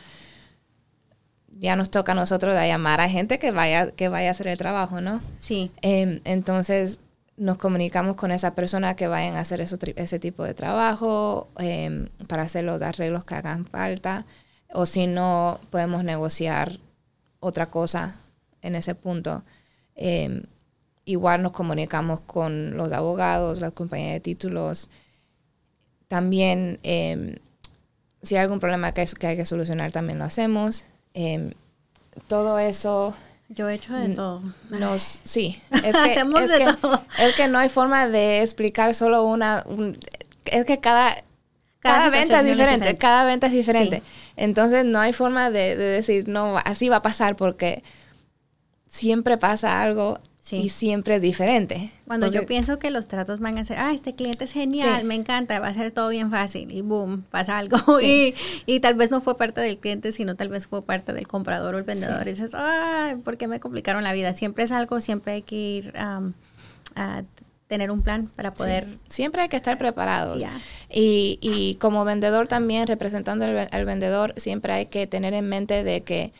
Ya nos toca a nosotros de llamar a gente que vaya, que vaya a hacer el trabajo, ¿no? Sí. Em, entonces nos comunicamos con esa persona que vayan a hacer ese tipo de trabajo em, para hacer los arreglos que hagan falta. O si no, podemos negociar otra cosa en ese punto. Em, igual nos comunicamos con los abogados, las compañías de títulos, también, si hay algún problema que, que, hay que solucionar, también lo hacemos. Em, todo eso... Yo he hecho de todo. Nos, sí. Es que, Hacemos de todo. Es que no hay forma de explicar solo una... es que cada... Cada, venta es diferente, cada venta es diferente. Entonces no hay forma de, de decir, no, así va a pasar porque siempre pasa algo y siempre es diferente. Cuando yo pienso que los tratos van a ser, ah, este cliente es genial, me encanta, va a ser todo bien fácil y boom, pasa algo. Y, y, tal vez no fue parte del cliente, sino tal vez fue parte del comprador o el vendedor. Y dices, ay, ¿por qué me complicaron la vida? Siempre es algo, siempre hay que ir a tener un plan para poder... Siempre hay que estar preparados. Y, y, como vendedor también, representando al vendedor, siempre hay que tener en mente de que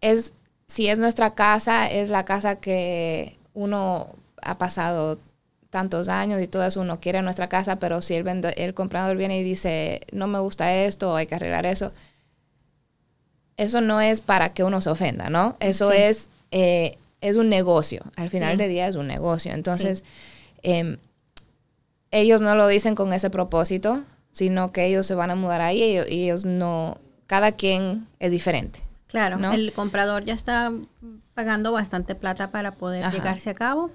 es si es nuestra casa, es la casa que uno ha pasado tantos años y todo eso, uno quiere nuestra casa, pero si el, el comprador viene y dice, no me gusta esto, hay que arreglar eso, eso no es para que uno se ofenda, ¿no? Eso es, eh, es un negocio, al final del día es un negocio. Entonces, em, ellos no lo dicen con ese propósito, sino que ellos se van a mudar ahí y ellos no, cada quien es diferente. Claro, el comprador ya está pagando bastante plata para poder llegarse a cabo.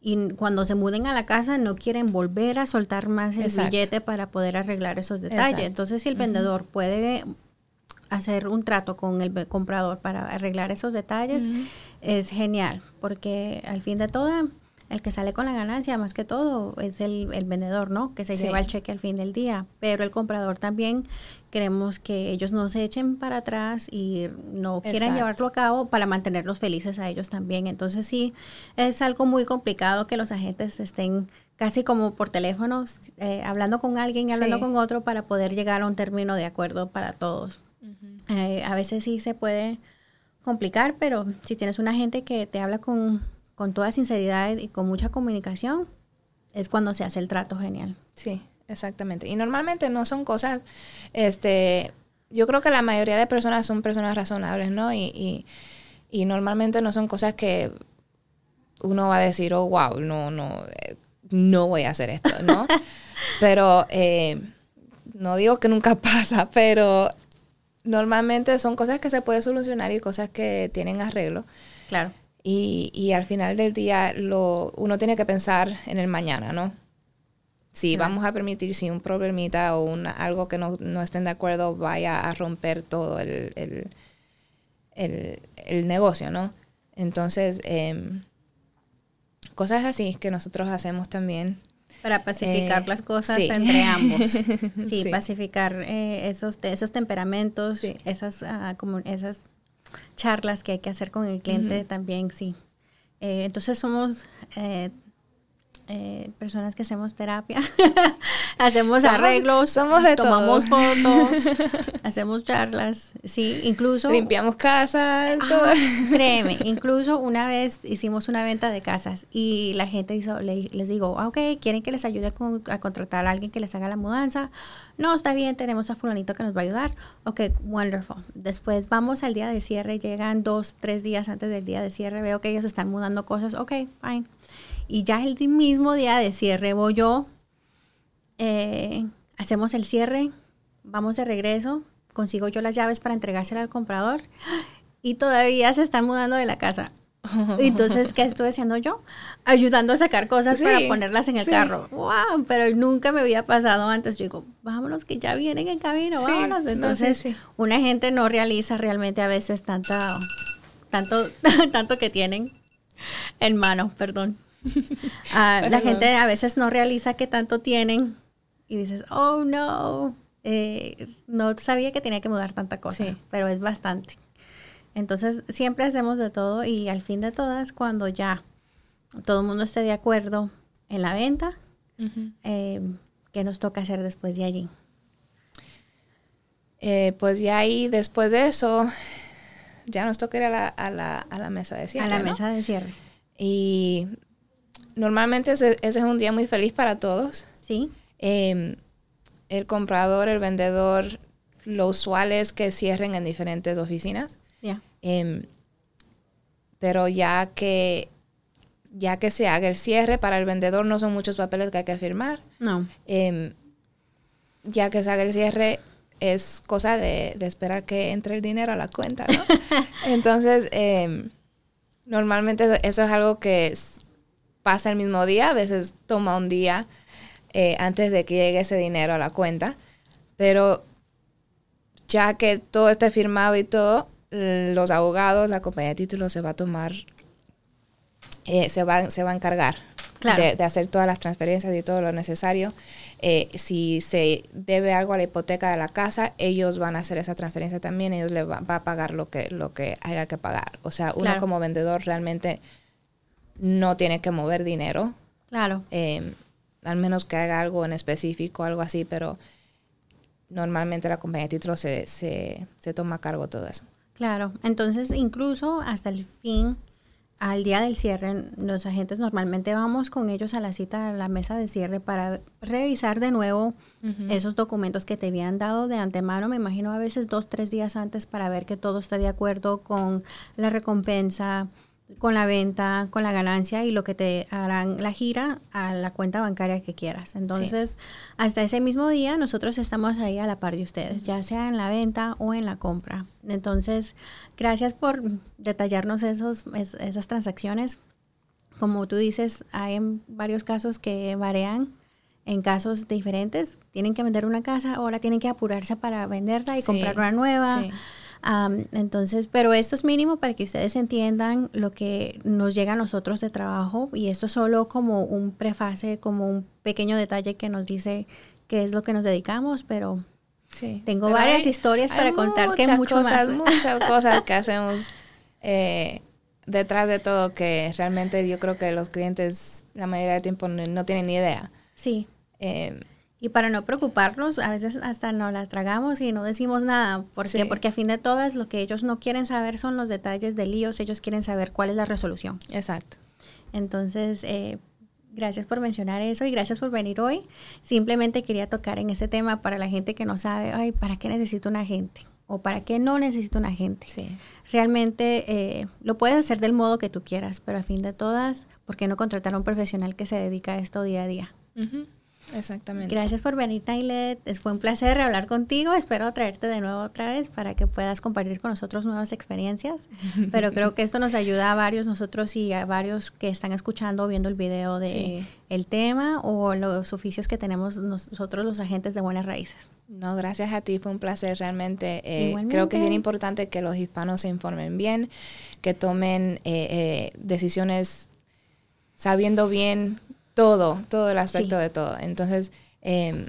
Y cuando se muden a la casa no quieren volver a soltar más el billete para poder arreglar esos detalles. Entonces, si el vendedor puede hacer un trato con el comprador para arreglar esos detalles, es genial, porque al fin de todo, el que sale con la ganancia, más que todo, es el, vendedor, ¿no? Que se lleva el cheque al fin del día. Pero el comprador también queremos que ellos no se echen para atrás y no quieran llevarlo a cabo para mantenerlos felices a ellos también. Entonces sí, es algo muy complicado que los agentes estén casi como por teléfono, eh, hablando con alguien y hablando con otro para poder llegar a un término de acuerdo para todos. Eh, a veces sí se puede complicar, pero si tienes un agente que te habla con, con toda sinceridad y con mucha comunicación, es cuando se hace el trato genial. Sí, exactamente. Y normalmente no son cosas, este, yo creo que la mayoría de personas son personas razonables, ¿no? Y, y, normalmente no son cosas que uno va a decir, oh, wow, no, no, eh, no voy a hacer esto, ¿no? pero eh, no digo que nunca pasa, pero normalmente son cosas que se pueden solucionar y cosas que tienen arreglo. Claro. Y, y al final del día lo, uno tiene que pensar en el mañana, ¿no? Si vamos a permitir si un problemita o una, algo que no, no, estén de acuerdo vaya a romper todo el, el, el, el negocio, ¿no? Entonces, eh, cosas así que nosotros hacemos también para pacificar eh, las cosas entre ambos. Sí, pacificar eh, esos, esos temperamentos, esas, uh, como esas charlas que hay que hacer con el cliente también, sí. Eh, entonces somos eh, personas que hacemos terapia, hacemos arreglos, somos de tomamos fotos, hacemos charlas, sí, incluso limpiamos casas, créeme, incluso una vez hicimos una venta de casas y la gente hizo, les digo, ah, ok, quieren que les ayude a contratar a alguien que les haga la mudanza, no, está bien, tenemos a fulanito que nos va a ayudar, ok, wonderful. Después vamos al día de cierre, llegan dos, tres días antes del día de cierre, veo que ellos están mudando cosas, ok, fine y ya el mismo día de cierre voy yo, eh, hacemos el cierre, vamos de regreso, consigo yo las llaves para entregársela al comprador y todavía se están mudando de la casa. Entonces, ¿qué estuve haciendo yo? Ayudando a sacar cosas para ponerlas en el carro. ¡Wow! Pero nunca me había pasado antes. Yo digo, vámonos, que ya vienen en camino, vámonos. Entonces, una gente no realiza realmente a veces tanto, tanto, tanto que tienen en mano, perdón. Ah, la gente a veces no realiza que tanto tienen y dices, oh no, eh, no sabía que tenía que mudar tanta cosa, pero es bastante. Entonces siempre hacemos de todo y al fin de todas, cuando ya todo el mundo esté de acuerdo en la venta, eh, ¿qué nos toca hacer después de allí? Eh, pues ya ahí, después de eso, ya nos toca ir a la, a la, a la mesa de cierre. A la mesa de cierre. Y normalmente ese, es un día muy feliz para todos. Sí. Em, el comprador, el vendedor, lo usual es que cierren en diferentes oficinas. Ya. Em, pero ya que ya que se haga el cierre para el vendedor no son muchos papeles que hay que firmar. No. Em, ya que se haga el cierre es cosa de, de, esperar que entre el dinero a la cuenta, ¿no? Entonces, normalmente eso es algo que pasa el mismo día, a veces toma un día eh, antes de que llegue ese dinero a la cuenta, pero ya que todo esté firmado y todo, los abogados, la compañía de títulos se va a tomar, eh, se, va, se va a encargar de, hacer todas las transferencias y todo lo necesario. Eh, si se debe algo a la hipoteca de la casa, ellos van a hacer esa transferencia también, ellos le van va a pagar lo que, lo que haya que pagar. O sea, uno como vendedor realmente no tiene que mover dinero. Claro. Eh, al menos que haga algo en específico, algo así, pero normalmente la compañía de títulos se, se, se toma a cargo todo eso. Claro, entonces incluso hasta el fin, al día del cierre, los agentes normalmente vamos con ellos a la cita, a la mesa de cierre para revisar de nuevo esos documentos que te habían dado de antemano, me imagino a veces dos, tres días antes para ver que todo está de acuerdo con la recompensa, con la venta, con la ganancia y lo que te harán la gira a la cuenta bancaria que quieras. Entonces, hasta ese mismo día nosotros estamos ahí a la par de ustedes, ya sea en la venta o en la compra. Entonces, gracias por detallarnos esos, esas transacciones. como tú dices, hay varios casos que varían en casos diferentes. Tienen que vender una casa, ahora tienen que apurarse para venderla y comprar una nueva. Entonces, pero esto es mínimo para que ustedes entiendan lo que nos llega a nosotros de trabajo y esto es solo como un prefase, como un pequeño detalle que nos dice qué es lo que nos dedicamos, pero sí, tengo varias historias para contar que mucho cosas, más. Muchas cosas que hacemos eh, detrás de todo que realmente yo creo que los clientes la mayoría del tiempo no, tienen ni idea. Sí. Eh, y para no preocuparnos, a veces hasta nos las tragamos y no decimos nada. ¿Por Porque a fin de todas lo que ellos no quieren saber son los detalles de líos, ellos quieren saber cuál es la resolución. Exacto. Entonces, eh, gracias por mencionar eso y gracias por venir hoy. Simplemente quería tocar en ese tema para la gente que no sabe, ay, ¿para qué necesito un agente? ¿O para qué no necesito un agente? Sí. Realmente eh, lo puedes hacer del modo que tú quieras, pero a fin de todas, ¿por qué no contratar a un profesional que se dedica a esto día a día? Exactamente. Gracias por venir, Nailet. Fue un placer hablar contigo. Espero traerte de nuevo otra vez para que puedas compartir con nosotros nuevas experiencias. Pero creo que esto nos ayuda a varios nosotros y a varios que están escuchando o viendo el video de el tema o los oficios que tenemos nosotros los agentes de buenas raíces. No, gracias a ti. Fue un placer realmente. Eh, creo que es bien importante que los hispanos se informen bien, que tomen eh, eh, decisiones sabiendo bien todo, todo el aspecto de todo. Entonces, eh,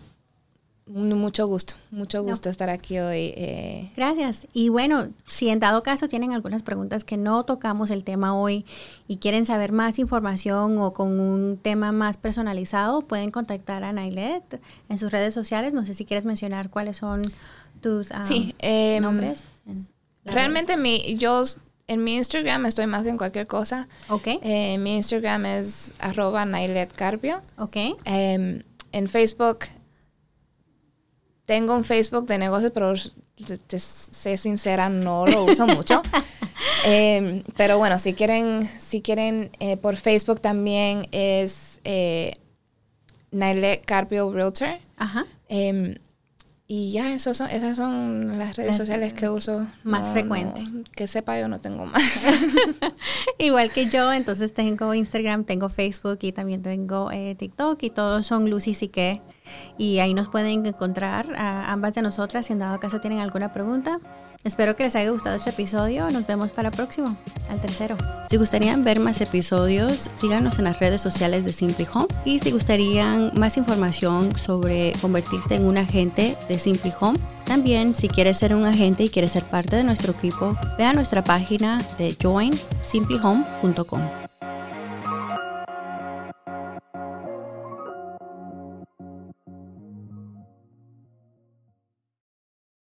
mucho gusto, mucho gusto estar aquí hoy. Eh. Gracias. Y bueno, si en dado caso tienen algunas preguntas que no tocamos el tema hoy y quieren saber más información o con un tema más personalizado, pueden contactar a Nailet en sus redes sociales. No sé si quieres mencionar cuáles son tus em, nombres. Realmente mi, yo en mi Instagram estoy más en cualquier cosa. Ok. Eh, mi Instagram es arroba Nailet Carpio. Ok. Em, en Facebook, tengo un Facebook de negocios, pero te, sé sincera, no lo uso mucho. Em, pero bueno, si quieren, si quieren eh, por Facebook también es eh, Nailet Carpio Realtor. Ajá. Em, y ya, eso son, esas son las redes sociales que uso. Más frecuente. que sepa yo no tengo más. Igual que yo, entonces tengo Instagram, tengo Facebook y también tengo eh, TikTok y todos son Lucy Sique. Y ahí nos pueden encontrar a ambas de nosotras si en dado caso tienen alguna pregunta. Espero que les haya gustado este episodio. Nos vemos para el próximo, al tercero. Si gustarían ver más episodios, síganos en las redes sociales de Simply Home. Y si gustarían más información sobre convertirte en un agente de Simply Home, también si quieres ser un agente y quieres ser parte de nuestro equipo, vea nuestra página de joinsimplyhome.com.